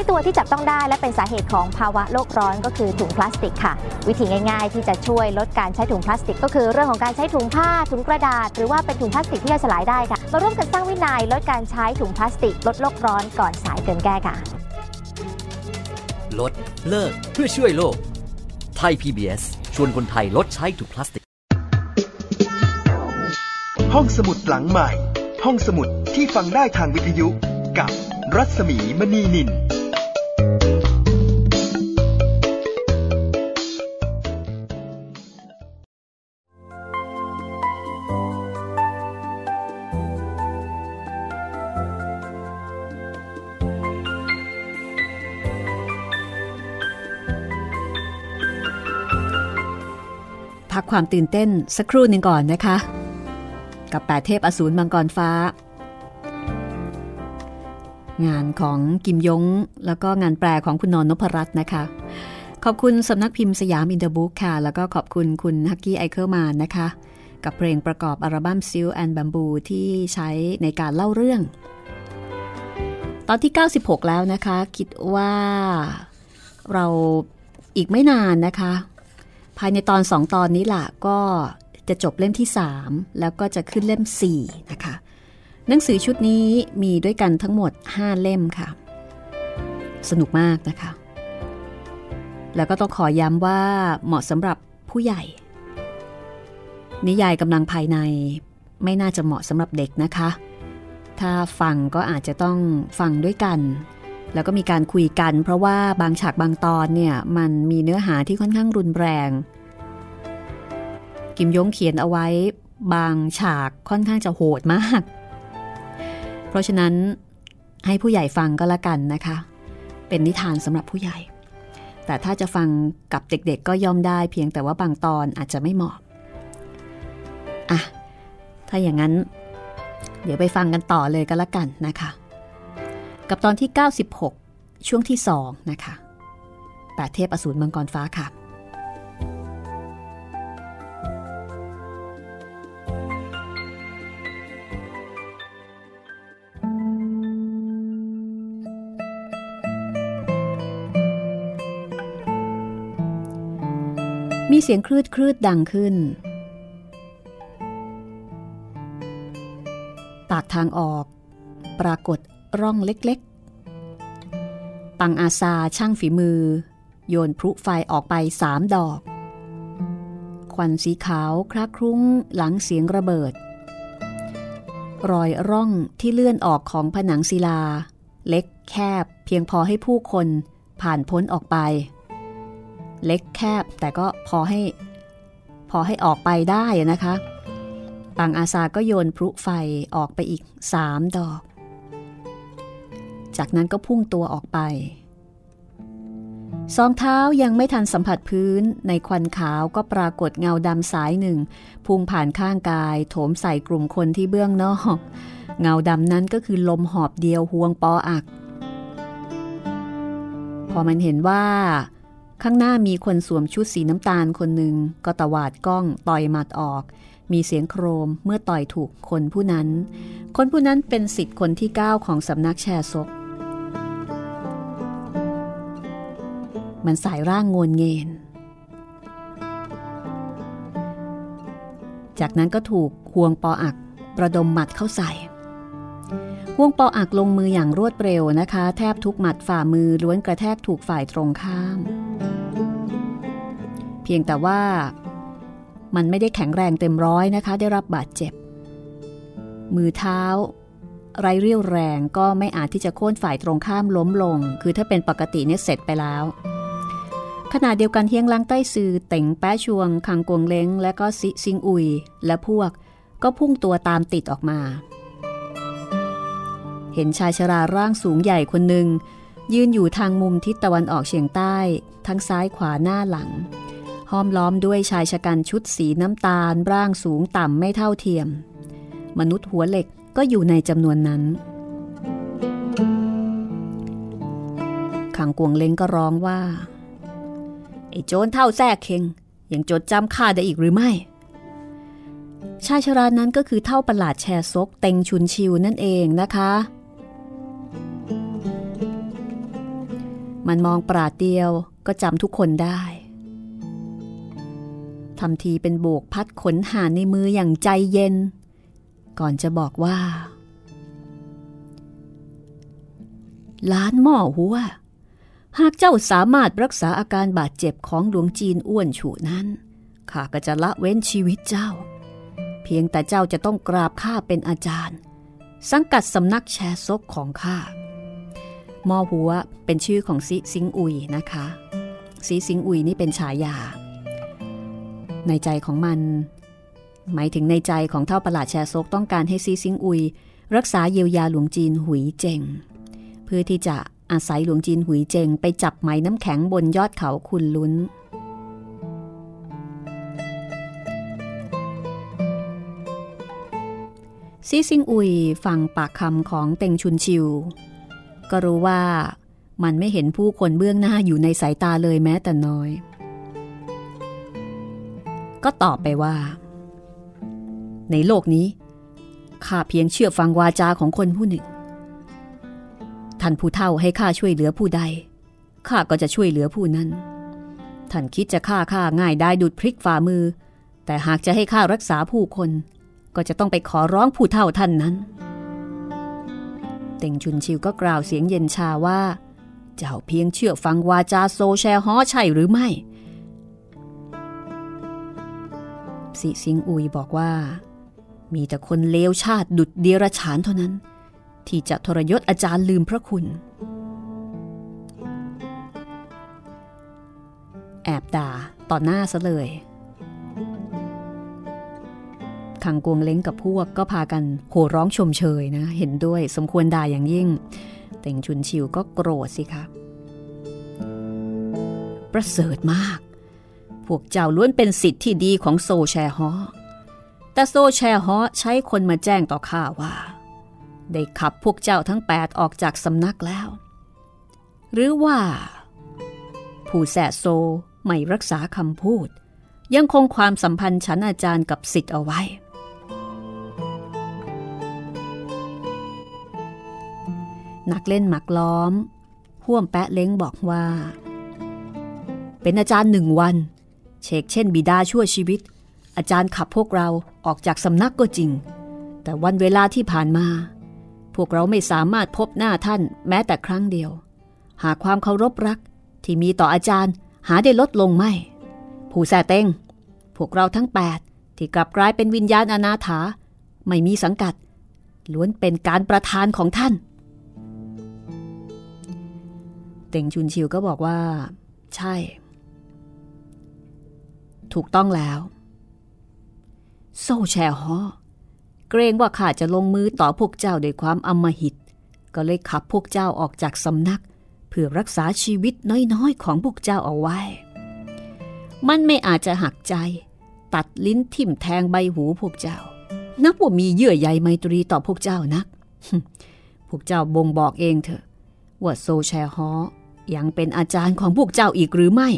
ล้ตัวที่จับต้องได้และเป็นสาเหตุของภาวะโลกร้อนก็คือถุงพลาสติกค่ะ วิธีง่าย ๆ ที่จะช่วยลดการใช้ถุงพลาสติก ก็คือเรื่องของการใช้ถุงผ้าถุงกระดาษ หรือว่าเป็นถุงพลาสติกที่ย่อยสลายได้ค่ะมาร่วมกันสร้างวินัยลดการใช้ถุงพลาสติก ลดโลกร้อนก่อนสายเกินแก้ค่ะ ลดเลิกเพื่อช่วยโลก ไทย PBS ชวนคนไทยลดใช้ถุงพลาสติก ห้องสมุดหลังใหม่ ห้องสมุดที่ฟังได้ทางวิทยุกับรัศมีมณีนิน ความตื่นเต้นสักครู่หนึ่งก่อนนะคะ กับแปดเทพอสูรมังกรฟ้า งานของกิมยง แล้วก็งานแปลของคุณ น.นพรัตน์นะคะ ขอบคุณสำนักพิมพ์สยามอินเตอร์บุ๊กค่ะ แล้วก็ขอบคุณคุณ Hucky Eichelmann นะคะ กับเพลงประกอบอัลบั้ม Silk and Bamboo ที่ใช้ในการเล่าเรื่อง ตอนที่ 96 แล้วนะคะ คิดว่าเราอีกไม่นานนะคะ ภายในตอนสองตอนนี้ล่ะก็จะจบเล่มที่ 3 แล้วก็จะขึ้นเล่ม 4 นะคะ หนังสือชุดนี้มีด้วยกันทั้งหมด 5 เล่มค่ะ สนุกมากนะคะ แล้วก็ต้องขอย้ำว่าเหมาะสำหรับผู้ใหญ่ นิยายกำลังภายในไม่น่าจะเหมาะสำหรับเด็กนะคะ ถ้าฟังก็อาจจะต้องฟังด้วยกัน แล้วก็มีการคุยกัน เพราะว่าบางฉากบางตอนเนี่ยมันมีเนื้อหาที่ค่อนข้างรุนแรง กิมยงเขียนเอาไว้บางฉากค่อนข้างจะโหดมาก เพราะฉะนั้นให้ผู้ใหญ่ฟังก็แล้วกันนะคะ เป็นนิทานสำหรับผู้ใหญ่ แต่ถ้าจะฟังกับเด็กๆก็ย่อมได้เพียงแต่ว่าบางตอนอาจจะไม่เหมาะอะถ้าอย่างนั้น เดี๋ยวไปฟังกันต่อเลยก็แล้วกันนะคะ กับตอนที่ 96 ช่วงที่ 2 นะคะแปดเทพอสูรมังกรฟ้าค่ะ มีเสียงคลืดคลืดดังขึ้น ปากทางออก ปรากฏร่องเล็กๆ ปังอาซาช่างฝีมือ โยนพลุไฟออกไปสามดอก ควันสีขาวคล้าคลุ้งหลังเสียงระเบิด รอยร่องที่เลื่อนออกของผนังศิลา เล็กแคบเพียงพอให้ผู้คนผ่านพ้นออกไป เล็กแคบแต่ก็พอให้ พอให้ออกไปได้นะคะปังอาซาก็โยนพลุไฟออกไปอีกสามดอก จากนั้นก็พุ่งตัวออกไปสองเท้ายังไม่ทันสัมผัสพื้นในควันขาวก็ปรากฏเงาดำสายหนึ่ง พุ่งผ่านข้างกาย โถมใส่กลุ่มคนที่เบื้องนอก เงาดำนั้นก็คือลมหอบเดียวห่วงปออัก พอมันเห็นว่า ข้างหน้ามีคนสวมชุดสีน้ำตาลคนหนึ่งก็ตวาดกล้องต่อยหมัดออก มีเสียงโครมเมื่อต่อยถูกคนผู้นั้น คนผู้นั้นเป็นสิทธิ์คนที่ 9 ของสำนักแชร์ซก มันสายร่างงนเงินจากนั้นก็ถูกห่วงปออัก ประดมหมัดเข้าใส่ ห่วงปออักลงมืออย่างรวดเร็วนะคะ แทบทุกหมัดฝ่ามือล้วนกระแทกถูกฝ่ายตรงข้าม เพียงแต่ว่า มันไม่ได้แข็งแรงเต็มร้อยนะคะ ได้รับบาดเจ็บ มือเท้า ไรเรี่ยวแรงก็ไม่อาจที่จะโค่นฝ่ายตรงข้ามล้มลง คือถ้าเป็นปกติเนี่ยเสร็จไปแล้วขณะเดียวกันเฮียงลังใต้ซือเต่งแป้ชวงคังกวงเล้ง และก็ซิซิงอุย และพวก ก็พุ่งตัวตามติดออกมา เห็นชายชราร่างสูงใหญ่คนหนึ่ง ยืนอยู่ทางมุมทิศตะวันออกเฉียงใต้ ทั้งซ้ายขวาหน้าหลัง ห้อมล้อมด้วยชายชะกันชุดสีน้ำตาลร่างสูงต่ำไม่เท่าเทียม มนุษย์หัวเหล็กก็อยู่ในจำนวนนั้นขังกวงเล้งก็ร้องว่าไอ้โจรเท่าแท้เค็งยังจดจำข้าได้อีกหรือไม่ ชายชรานั้นก็คือเท่าประหลาดแชร์ซกเต็งชุนชิวนั่นเองนะคะ มันมองปราดเดียวก็จำทุกคนได้ทำทีเป็นโบกพัดขนหานในมืออย่างใจเย็น ก่อนจะบอกว่า ล้านหม้อหัว หากเจ้าสามารถรักษาอาการบาดเจ็บของหลวงจีนอ้วนฉูนั้นข้าก็จะละเว้นชีวิตเจ้า เพียงแต่เจ้าจะต้องกราบข้าเป็นอาจารย์ สังกัดสำนักแชซกของข้า มอหัวเป็นชื่อของซิซิงอุยนะคะซีซิงอุยนี่เป็นฉายา ในใจของมัน หมายถึงในใจของเท่าประหลาดแชซกต้องการให้ซีซิงอุย รักษาเยียวยาหลวงจีนหุยเจงเพื่อที่จะอาศัยหลวงจีนหุยเจงไปจับไหมน้ำแข็งบนยอดเขาคุณลุ้น ซีซิงอุยฟังปากคำของเต็งชุนชิว ก็รู้ว่ามันไม่เห็นผู้คนเบื้องหน้าอยู่ในสายตาเลยแม้แต่น้อย ก็ตอบไปว่า ในโลกนี้ข้าเพียงเชื่อฟังวาจาของคนผู้หนึ่ง ท่านผู้เฒ่าให้ข้าช่วยเหลือผู้ใดข้าก็จะช่วยเหลือผู้นั้น ท่านคิดจะฆ่าข้าง่ายได้ดุดพริกฝ่ามือ แต่หากจะให้ข้ารักษาผู้คน ก็จะต้องไปขอร้องผู้เฒ่าท่านนั้น เต่งชุนชิวก็กล่าวเสียงเย็นชาว่า เจ้าเพียงเชื่อฟังวาจาโซแชฮอใช่หรือไม่สิสิงอุยบอกว่า มีแต่คนเลวชาติดุดเดียรฉานเท่านั้น ที่จะทรยศอาจารย์ลืมพระคุณ แอบด่าต่อหน้าซะเลย ขังกวงเล้งกับพวกก็พากันโห่ร้องชมเชยนะเห็นด้วยสมควรด่าอย่างยิ่งเต่งชุนชิวก็โกรธสิคะประเสริฐมาก พวกเจ้าล้วนเป็นสิทธิ์ที่ดีของโซแชฮอแต่โซแชฮอใช้คนมาแจ้งต่อข้าว่า ได้ขับพวกเจ้าทั้งแปดออกจากสำนักแล้ว หรือว่า ผู้แสโซไม่รักษาคำพูด ยังคงความสัมพันธ์ฉันอาจารย์กับสิทธิ์เอาไว้ นักเล่นหมักล้อม ห่วมแปะเล้งบอกว่า เป็นอาจารย์หนึ่งวัน เชกเช่นบิดาชั่วชีวิต อาจารย์ขับพวกเราออกจากสำนักก็จริง แต่วันเวลาที่ผ่านมา พวกเราไม่สามารถพบหน้าท่านแม้แต่ครั้งเดียว หากความเคารพรักที่มีต่ออาจารย์หาได้ลดลงไม่ ผู้แสเต้งพวกเราทั้งแปดที่กลับกลายเป็นวิญญาณอนาถา ไม่มีสังกัด ล้วนเป็นการประทานของท่าน เต่งชุนชิวก็บอกว่า ใช่ ถูกต้องแล้วโซ่แชฮอเกรงว่าข้าจะลงมือต่อพวกเจ้าด้วยความอำมหิต ก็เลยขับพวกเจ้าออกจากสำนัก เพื่อรักษาชีวิตน้อยๆ ของพวกเจ้าเอาไว้ มันไม่อาจจะหักใจ ตัดลิ้นทิ่มแทงใบหูพวกเจ้า นับว่ามีเยื่อใยไมตรีต่อพวกเจ้านัก พวกเจ้าบ่งบอกเองเถอะว่าโซแชฮอ ยังเป็นอาจารย์ของพวกเจ้าอีกหรือไม่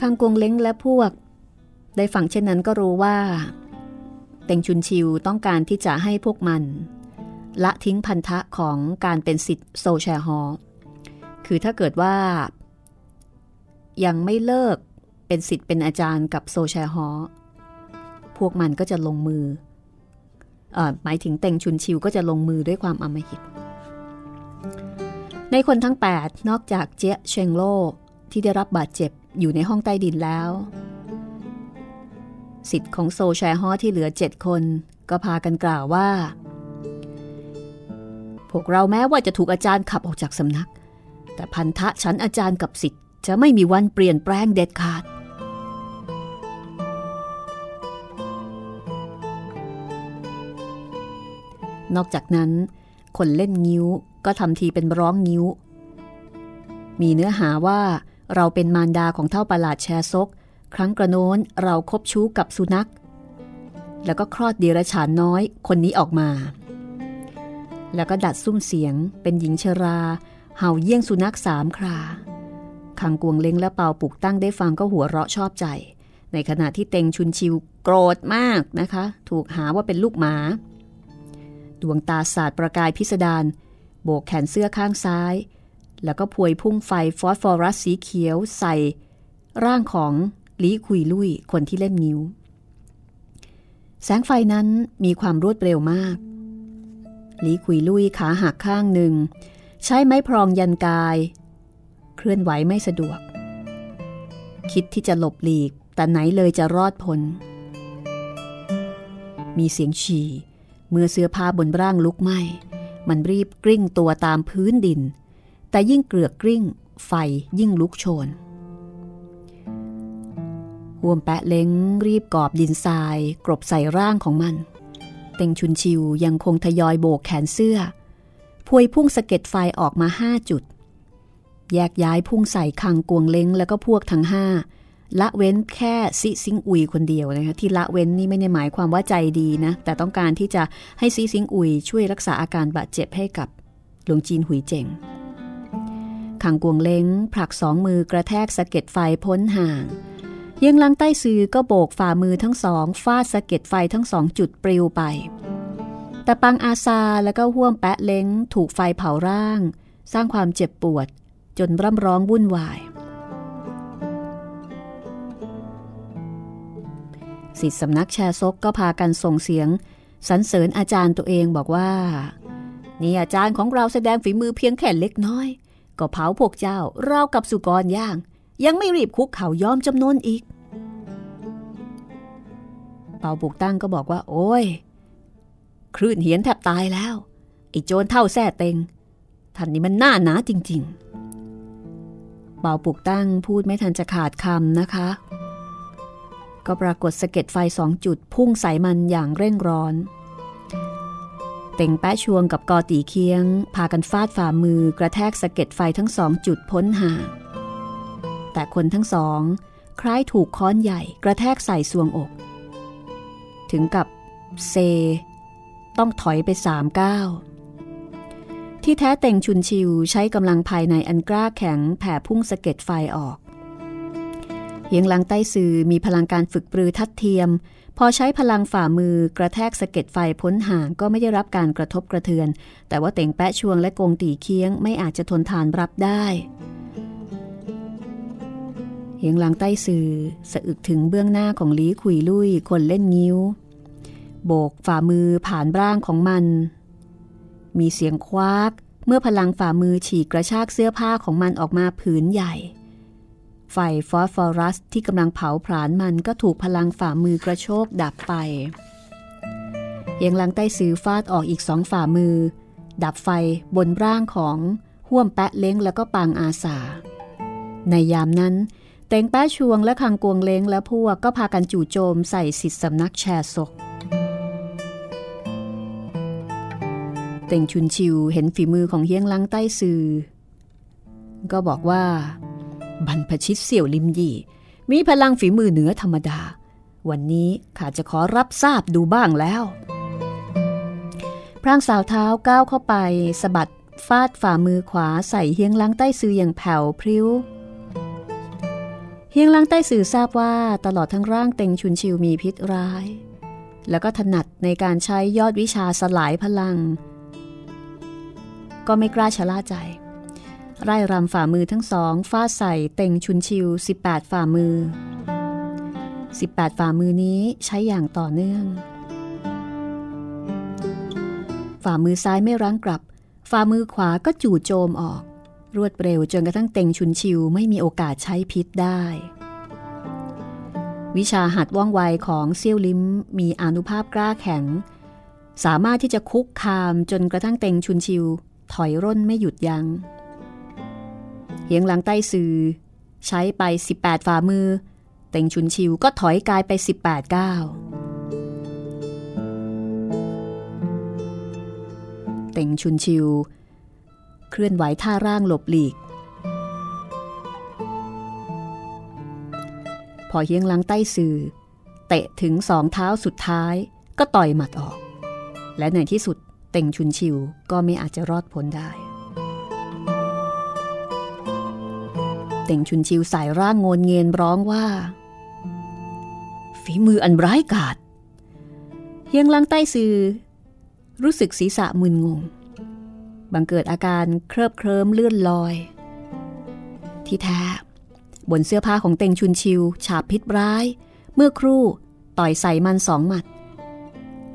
คังกวงเล้งและพวก ได้ฟังเช่นนั้นก็รู้ว่าเต็งชุนชิวต้องการที่จะให้พวกมัน ละทิ้งพันธะของการเป็นสิทธิ์โซแชฮอคือถ้าเกิดว่า ยังไม่เลิกเป็นสิทธิ์เป็นอาจารย์กับโซแชฮอพวกมันก็จะลงมืออหมายถึงเต็งชุนชิวก็จะลงมือด้วยความอำมหิต ในคนทั้ง 8 นอกจากเจ๊เชงโลที่ได้รับบาดเจ็บอยู่ในห้องใต้ดินแล้ว สิทธิ์ของโซแชฮอที่เหลือเจ็ดคนก็พากันกล่าวว่า พวกเราแม้ว่าจะถูกอาจารย์ขับออกจากสำนัก แต่พันธะชั้นอาจารย์กับสิทธิ์จะไม่มีวันเปลี่ยนแปลงเด็ดขาดนอกจากนั้น คนเล่นงิ้ว ก็ทำทีเป็นร้องงิ้ว มีเนื้อหาว่าเราเป็นมารดาของเท่าประหลาดแชซก ครั้งกระโน้นเราคบชู้กับสุนัข แล้วก็คลอดเดรัจฉานน้อยคนนี้ออกมา แล้วก็ดัดซุ้มเสียงเป็นหญิงชรา เห่าเยี่ยงสุนัขสามคราคังกวงเล้งและเปาปลุกตั้งได้ฟังก็หัวเราะชอบใจ ในขณะที่เต็งชุนชิวโกรธมากนะคะ ถูกหาว่าเป็นลูกหมา ดวงตาสาดประกายพิสดาร โบกแขนเสื้อข้างซ้าย แล้วก็พวยพุ่งไฟฟอสฟอรัสสีเขียวใส่ ร่างของลีคุยลุยคนที่เล่นนิ้ว แสงไฟนั้นมีความรวดเร็วมากลีคุยลุยขาหักข้างหนึ่ง ใช้ไม้พรองยันกาย เคลื่อนไหวไม่สะดวก คิดที่จะหลบหลีก แต่ไหนเลยจะรอดพ้นมีเสียงฉี่ เมื่อเสื้อผ้าบนร่างลุกไหม้ มันรีบกริ้งตัวตามพื้นดิน แต่ยิ่งเกลือกกริ้ง ไฟยิ่งลุกโชนห่วมแปะเล้งรีบกอบดินทราย กรบใส่ร่างของมัน เต็งชุนชิวยังคงทยอยโบกแขนเสื้อ พวยพุ่งสะเก็ดไฟออกมาห้าจุด แยกย้ายพุ่งใส่คังกวงเล้งแล้วก็พวกทั้งห้า ละเว้นแค่ซิซิงอุยคนเดียวนะคะที่ละเว้นนี่ไม่ได้หมายความว่าใจดีนะ แต่ต้องการที่จะให้ซิซิงอุยช่วยรักษาอาการบาดเจ็บให้กับหลวงจีนหุยเจ๋งขังกวงเล้งผลักสองมือกระแทกสะเก็ดไฟพ้นห่างยังลังใต้ซือก็โบกฝ่ามือทั้งสองฟาดสะเก็ดไฟทั้งสองจุดปลิวไป แต่ปังอาซาแล้วก็ห่วมแปะเล้งถูกไฟเผาร่าง สร้างความเจ็บปวด จนร่ำร้องวุ่นวาย สิทธิสำนักแชร์ซกก็พากันส่งเสียงสรรเสริญอาจารย์ตัวเองบอกว่า นี่อาจารย์ของเราแสดงฝีมือเพียงแค่เล็กน้อย ก็เผาพวกเจ้าเล่ากับสุกรย่าง ยังไม่รีบคุกเข่ายอมจำนวนอีก เปาปุกตั้งก็บอกว่า โอ้ย คลื่นเหียนแทบตายแล้วไอ้โจรเท่าแซ่เต็งท่านนี่มันหน้าหนาจริง ๆ เปาปุกตั้งพูดไม่ทันจะขาดคำนะคะ ก็ปรากฏสะเก็ดไฟสองจุดพุ่งใส่มันอย่างเร่งร้อนเต่งแปะชวงกับกอตีเคียง พากันฟาดฝ่ามือกระแทกสะเก็ดไฟทั้งสองจุดพ้นห่างแต่คนทั้งสอง คล้ายถูกค้อนใหญ่กระแทกใส่สวงอก ถึงกับเซ ต้องถอยไปสามก้าวที่แท้เต่งชุนชิวใช้กำลังภายในอันกล้าแข็งแผ่พุ่งสะเก็ดไฟออก เฮียงลังใต้ซือมีพลังการฝึกปรือทัดเทียม พอใช้พลังฝ่ามือกระแทกสะเก็ดไฟพ้นห่างก็ไม่ได้รับการกระทบกระเทือน แต่ว่าเต่งแปะชวงและกงตีเคียงไม่อาจจะทนทานรับได้ เฮียงลังใต้ซือสะอึกถึงเบื้องหน้าของลีขุยลุยคนเล่นงิ้ว โบกฝ่ามือผ่านร่างของมัน มีเสียงคว้ากเมื่อพลังฝ่ามือฉีกกระชากเสื้อผ้าของมันออกมาผืนใหญ่ ไฟฟอสฟอรัสที่กำลังเผาผลาญมันก็ถูกพลังฝ่ามือกระโชกดับไปเยียงลังใต้ซื้อฟาดออกอีกสองฝ่ามือ ดับไฟบนร่างของห่วมแปะเล้งแล้วก็ปางอาสา ในยามนั้น เต็งแป้ชวงและคังกวงเล้งและพวกก็พากันจู่โจมใส่สิทธิสำนักแชร์ศก เต็งชุนชิวเห็นฝีมือของเฮียงลังใต้ซือก็บอกว่า บรรพชิตเสี่ยวลิมยี่ มีพลังฝีมือเหนือธรรมดา วันนี้ข้าจะขอรับทราบดูบ้างแล้ว พรางสาวเท้าก้าวเข้าไปสะบัดฟาดฝ่ามือขวาใส่เฮียงลังใต้ซืออย่างแผ่วพริ้ว เฮียงลังใต้สื่อทราบว่าตลอดทั้งร่างเต็งชุนชิวมีพิษร้าย แล้วก็ถนัดในการใช้ยอดวิชาสลายพลัง ก็ไม่กล้าชะล่าใจ ไร่รำฝ่ามือทั้งสองฟาดใส่เต่งชุนชิว 18 ฝ่ามือ 18 ฝ่ามือนี้ใช้อย่างต่อเนื่อง ฝ่ามือซ้ายไม่รั้งกลับ ฝ่ามือขวาก็จู่โจมออก รวดเร็วจนกระทั่งเต่งชุนชิวไม่มีโอกาสใช้พิษได้ วิชาหัดว่องไวของเซี่ยวลิมมีอนุภาพกล้าแข็ง สามารถที่จะคุกคามจนกระทั่งเต่งชุนชิว ถอยร่นไม่หยุดยัง้ง เฮียงหลังใต้ซือใช้ไป 18 ฝ่ามือ เต็งชุนชิวก็ถอยกายไป 18 ก้าวเต็งชุนชิว เคลื่อนไหวท่าร่างหลบหลีก พอเฮียงหลังใต้ซือเตะถึงสองเท้าสุดท้ายก็ต่อยหมัดออก และในที่สุดเต็งชุนชิวก็ไม่อาจจะรอดพ้นได้ เต่งชุนชิวสายร่างโงนเงียนร้องว่า ฝีมืออันร้ายกาจเฮียงลังใต้ซือ รู้สึกศีรษะมึนงง บังเกิดอาการเคลิบเคลิ้มเลื่อนลอย ที่แท้ บนเสื้อผ้าของเต่งชุนชิว ฉาบพิษร้าย เมื่อครู่ต่อยใส่มันสองหมัด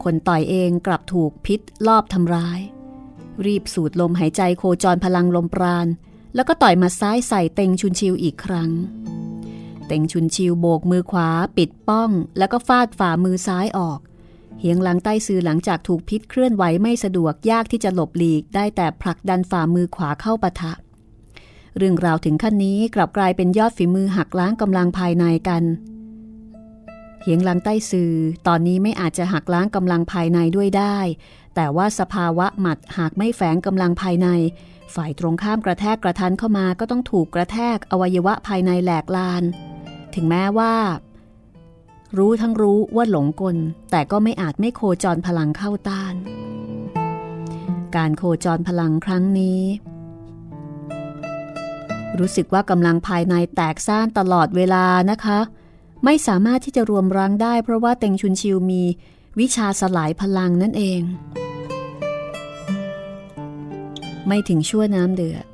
คนต่อยเองกลับถูกพิษลอบทำร้าย รีบสูดลมหายใจโคจรพลังลมปราณ แล้วก็ต่อยมาซ้ายใส่เต็งชุนชิวอีกครั้ง เต็งชุนชิวโบกมือขวาปิดป้อง แล้วก็ฟาดฝ่ามือซ้ายออกเฮียงหลังใต้ซือหลังจากถูกพิษเคลื่อนไหวไม่สะดวกยากที่จะหลบหลีกได้แต่ผลักดันฝ่ามือขวาเข้าปะทะ เรื่องราวถึงขั้นนี้กลับกลายเป็นยอดฝีมือหักล้างกำลังภายในกันเฮียงหลังใต้ซือตอนนี้ไม่อาจจะหักล้างกำลังภายในด้วยได้ แต่ว่าสภาวะหมัดหากไม่แฝงกำลังภายใน ฝ่ายตรงข้ามกระแทกกระทันเข้ามาก็ต้องถูกกระแทกอวัยวะภายในแหลกลาน ถึงแม้ว่า รู้ทั้งรู้ว่าหลงกล แต่ก็ไม่อาจไม่โคจรพลังเข้าต้าน การโคจรพลังครั้งนี้ รู้สึกว่ากำลังภายในแตกซ่านตลอดเวลานะคะ ไม่สามารถที่จะรวมรังได้ เพราะว่าเต็งชุนชิวมีวิชาสลายพลังนั่นเอง ไม่ถึงชั่วน้ำเดือด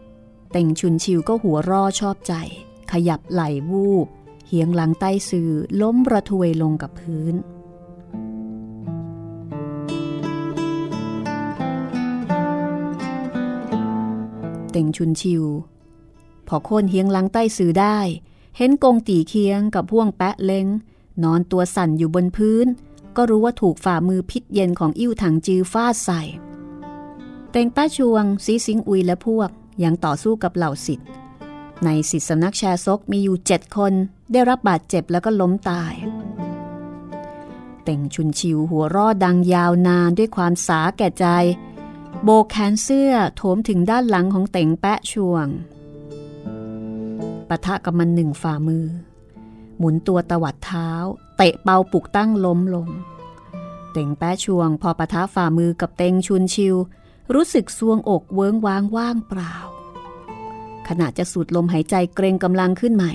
เต็งชุนชิวก็หัวร่อชอบใจ ขยับไหลวูบเหียงหลังใต้สื่อล้มระทวยลงกับพื้น เต็งชุนชิว พอโค่นเฮียงหลังใต้สื่อได้ เห็นกงตีเคียงกับพ่วงแปะเล้ง นอนตัวสั่นอยู่บนพื้น ก็รู้ว่าถูกฝ่ามือพิษเย็นของอิ่วถังจือฟาดใส่ ต็งป้าชวง ซีสิงอุยและพวกยังต่อสู้กับเหล่าสิทธิ์ในสิทธิสำนักแชร์ซกมีอยู่เจ็ดคนได้รับบาดเจ็บแล้วก็ล้มตาย เต่งชุนชิวหัวรอดดังยาวนานด้วยความสาแก่ใจ โบกแขนเสื้อโถมถึงด้านหลังของเต่งแปะชวงปะทะกับมันหนึ่งฝ่ามือ หมุนตัวตวัดเท้า เตะเปาปุกตั้งล้มลง เต่งแปะชวง พอปะทะฝ่ามือกับเต่งชุนชิว รู้สึกซวงอกเวิงว้างว่างเปล่า ขณะจะสูดลมหายใจเกรงกำลังขึ้นใหม่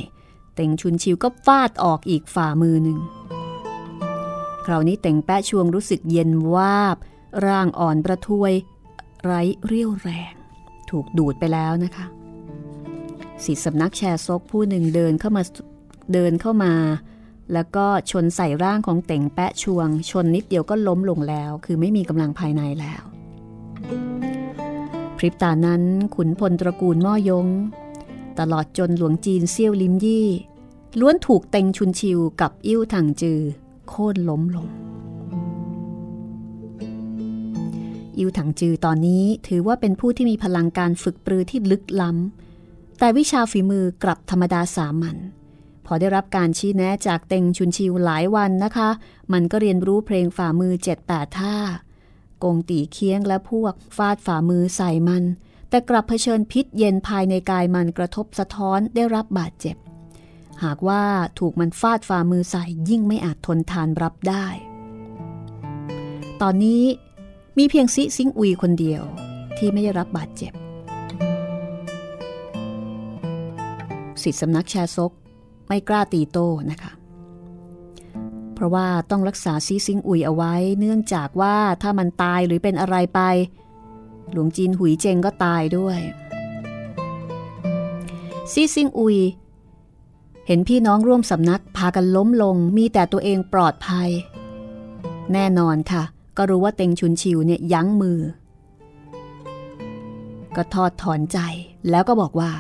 เต่งชุนชิวก็ฟาดออกอีกฝ่ามือหนึ่งคราวนี้เต่งแปะชวงรู้สึกเย็นวาบ ร่างอ่อนประทวย ไร้เรี่ยวแรง ถูกดูดไปแล้วนะคะสิทธิสำนักแชร์ซกผู้หนึ่งเดินเข้ามาเดินเข้ามา แล้วก็ชนใส่ร่างของเต่งแปะชวง ชนนิดเดียวก็ล้มลงแล้ว คือไม่มีกำลังภายในแล้ว พริบตานั้นขุนพลตระกูลม่อยง ตลอดจนหลวงจีนเซี่ยวลิมยี่ ล้วนถูกเต็งชุนชิวกับอิ่วถังจือ โค่นล้มลง อิวถังจือตอนนี้ถือว่าเป็นผู้ที่มีพลังการฝึกปรือที่ลึกล้ำ แต่วิชาฝีมือกลับธรรมดาสามัญพอได้รับการชี้แนะจากเต็งชุนชิวหลายวันนะคะ มันก็เรียนรู้เพลงฝ่ามือเจ็ดแปดท่า กงตีเคียงและพวกฟาดฝ่ามือใส่มัน แต่กลับเผชิญพิษเย็นภายในกายมันกระทบสะท้อนได้รับบาดเจ็บ หากว่าถูกมันฟาดฝ่ามือใส่ยิ่งไม่อาจทนทานรับได้ ตอนนี้มีเพียงซิซิงอุยคนเดียวที่ไม่ได้รับบาดเจ็บสิทธิสำนักแชร์ซกไม่กล้าตีโต้นะคะ ราะว่าต้องรักษาซีซิงอุยเอาไว้ เนื่องจากว่าถ้ามันตายหรือเป็นอะไรไป หลวงจีนหุยเจงก็ตายด้วย ซีซิงอุย เห็นพี่น้องร่วมสำนักพากันล้มลงมีแต่ตัวเองปลอดภัย แน่นอนค่ะ ก็รู้ว่าเต็งชุนชิวเนี่ยยั้งมือ ก็ทอดถอนใจแล้วก็บอกว่า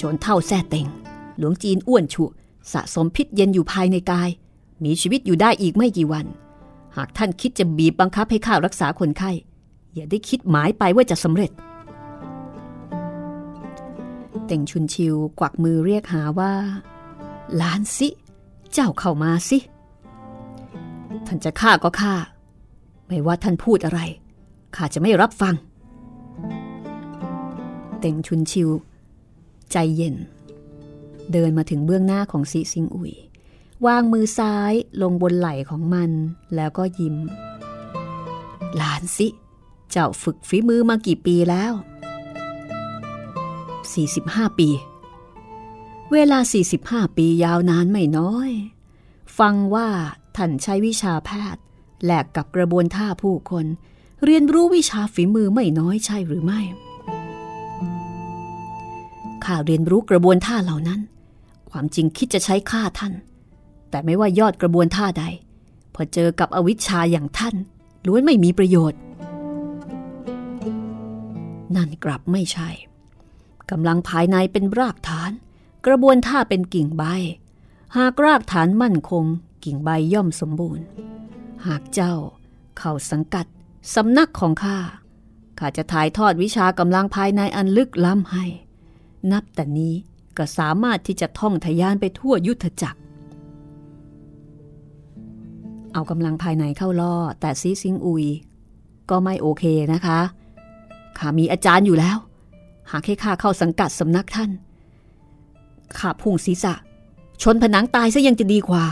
ชนเท่าแซ่เต็งหลวงจีนอ้วนฉุ สะสมพิษเย็นอยู่ภายในกาย มีชีวิตอยู่ได้อีกไม่กี่วัน หากท่านคิดจะบีบบังคับให้ข้ารักษาคนไข้ อย่าได้คิดหมายไปว่าจะสำเร็จ เต่งชุนชิวกวักมือเรียกหาว่าหลานสิ เจ้าเข้ามาสิ ท่านจะฆ่าก็ฆ่า ไม่ว่าท่านพูดอะไร ข้าจะไม่รับฟัง เต่งชุนชิว ใจเย็น เดินมาถึงเบื้องหน้าของซีซิงอุยวางมือซ้ายลงบนไหล่ของมัน แล้วก็ยิ้ม หลานสิ เจ้าฝึกฝีมือมากี่ปีแล้ว 45 ปี เวลา 45 ปียาวนานไม่น้อย ฟังว่าท่านใช้วิชาแพทย์แหลกกับกระบวนท่าผู้คน เรียนรู้วิชาฝีมือไม่น้อยใช่หรือไม่ข้าเรียนรู้กระบวนท่าเหล่านั้น ความจริงคิดจะใช้ฆ่าท่าน แต่ไม่ว่ายอดกระบวนท่าใด พอเจอกับอวิชชาอย่างท่านล้วนไม่มีประโยชน์ นั่นกลับไม่ใช่กำลังภายในเป็นรากฐาน กระบวนท่าเป็นกิ่งใบ หากรากฐานมั่นคง กิ่งใบย่อมสมบูรณ์ หากเจ้า เข้าสังกัดสำนักของข้าข้าจะถ่ายทอดวิชากำลังภายในอันลึกล้ำให้ นับแต่นี้ ก็สามารถที่จะท่องทะยานไปทั่วยุทธจักร เอากำลังภายในเข้าล่อ แต่ซีซิงอุย ก็ไม่โอเคนะคะข้ามีอาจารย์อยู่แล้ว หากให้ข้าเข้าสังกัดสำนักท่านข้าพุ่งศีรษะ ชนผนังตายซะยังจะดีกว่า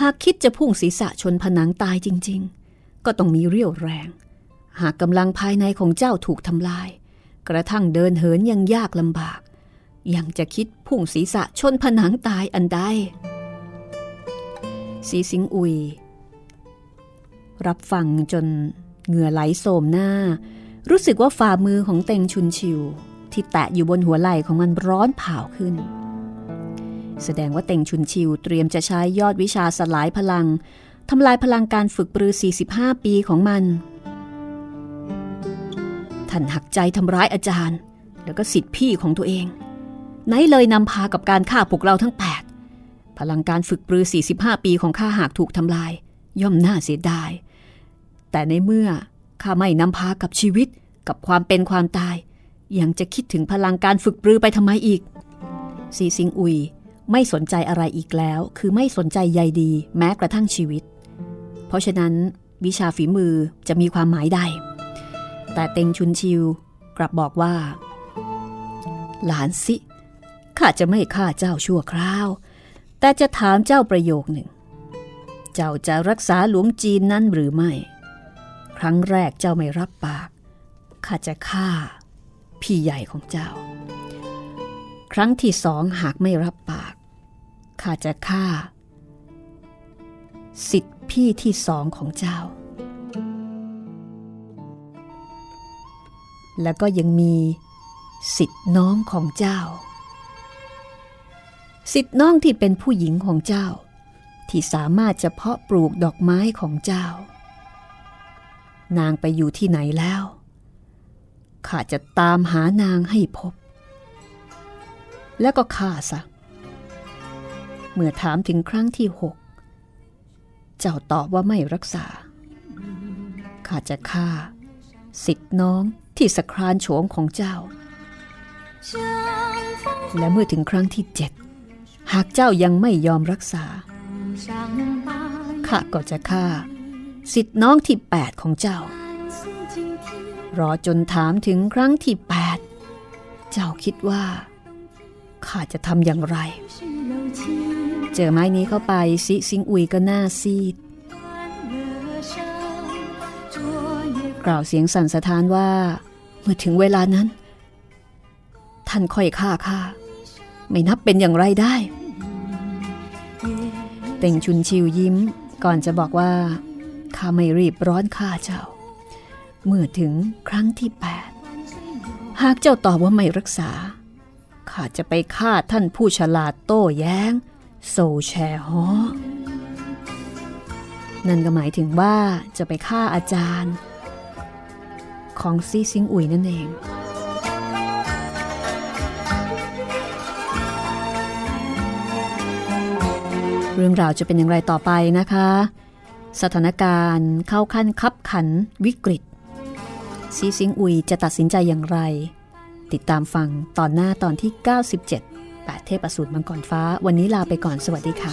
หากคิดจะพุ่งศีรษะชนผนังตายจริง ๆ ก็ต้องมีเรี่ยวแรง หากกำลังภายในของเจ้าถูกทำลาย กระทั่งเดินเหินยังยากลำบาก ยังจะคิดพุ่งศีรษะชนผนังตายอันใดสีสิงอุย รับฟังจนเหงื่อไหลโสมหน้า รู้สึกว่าฝ่ามือของเต็งชุนชิว ที่แตะอยู่บนหัวไหล่ของมันร้อนเผาขึ้น แสดงว่าเต็งชุนชิวเตรียมจะใช้ยอดวิชาสลายพลังทำลายพลังการฝึกปรือ 45 ปีของมัน ท่านหักใจทำร้ายอาจารย์ แล้วก็สิทธิพี่ของตัวเอง ไหนเลยนำพากับการฆ่าพวกเราทั้ง 8 พลังการฝึกปรือ 45 ปีของข้าหากถูกทำลาย ย่อมน่าเสียดาย แต่ในเมื่อข้าไม่นำพากับชีวิตกับความเป็นความตาย ยังจะคิดถึงพลังการฝึกปรือไปทำไมอีกซีซิงอุยไม่สนใจอะไรอีกแล้ว คือไม่สนใจใยดีแม้กระทั่งชีวิต เพราะฉะนั้นวิชาฝีมือจะมีความหมายใด แต่เต็งชุนชิวกลับบอกว่า หลานสิ ข้าจะไม่ฆ่าเจ้าชั่วคราว แต่จะถามเจ้าประโยคหนึ่ง เจ้าจะรักษาหลวงจีนนั้นหรือไม่ ครั้งแรกเจ้าไม่รับปาก ข้าจะฆ่า พี่ใหญ่ของเจ้า ครั้งที่สองหากไม่รับปาก ข้าจะฆ่า สิทธิพี่ที่สองของเจ้า แล้วก็ยังมีสิทธิน้องของเจ้า สิทธิน้องที่เป็นผู้หญิงของเจ้า ที่สามารถจะเพาะปลูกดอกไม้ของเจ้า นางไปอยู่ที่ไหนแล้วข้าจะตามหานางให้พบ แล้วก็ฆ่าซะ เมื่อถามถึงครั้งที่หก เจ้าตอบว่าไม่รักษา ข้าจะฆ่า สิทธิน้องที่สครานโฉมของเจ้า และเมื่อถึงครั้งที่เจ็ด หากเจ้ายังไม่ยอมรักษา ข้าก็จะฆ่า สิทธิน้องที่แปดของเจ้า รอจนถามถึงครั้งที่แปดเจ้าคิดว่า ข้าจะทำอย่างไร เจอไม้นี้เข้าไปซิซิงอุยก็หน้าซีด กล่าวเสียงสั่นสะท้านว่า เมื่อถึงเวลานั้น ท่านค่อยฆ่าข้า ไม่นับเป็นอย่างไรได้ เต่งชุนชิวยิ้ม ก่อนจะบอกว่าข้าไม่รีบร้อนฆ่าเจ้า เมื่อถึงครั้งที่แปดหากเจ้าตอบว่าไม่รักษาข้าจะไปฆ่าท่านผู้ฉลาดโต้แย้ง โซแชฮอนั่นก็หมายถึงว่าจะไปฆ่าอาจารย์ ของซีซิงอุยนั่นเอง เรื่องราวจะเป็นอย่างไรต่อไปนะคะ สถานการณ์เข้าขั้นคับขันวิกฤต ซีซิงอุยจะตัดสินใจอย่างไร ติดตามฟังตอนหน้าตอนที่ 97แปดเทพอสูรมังกรฟ้า วันนี้ลาไปก่อนสวัสดีค่ะ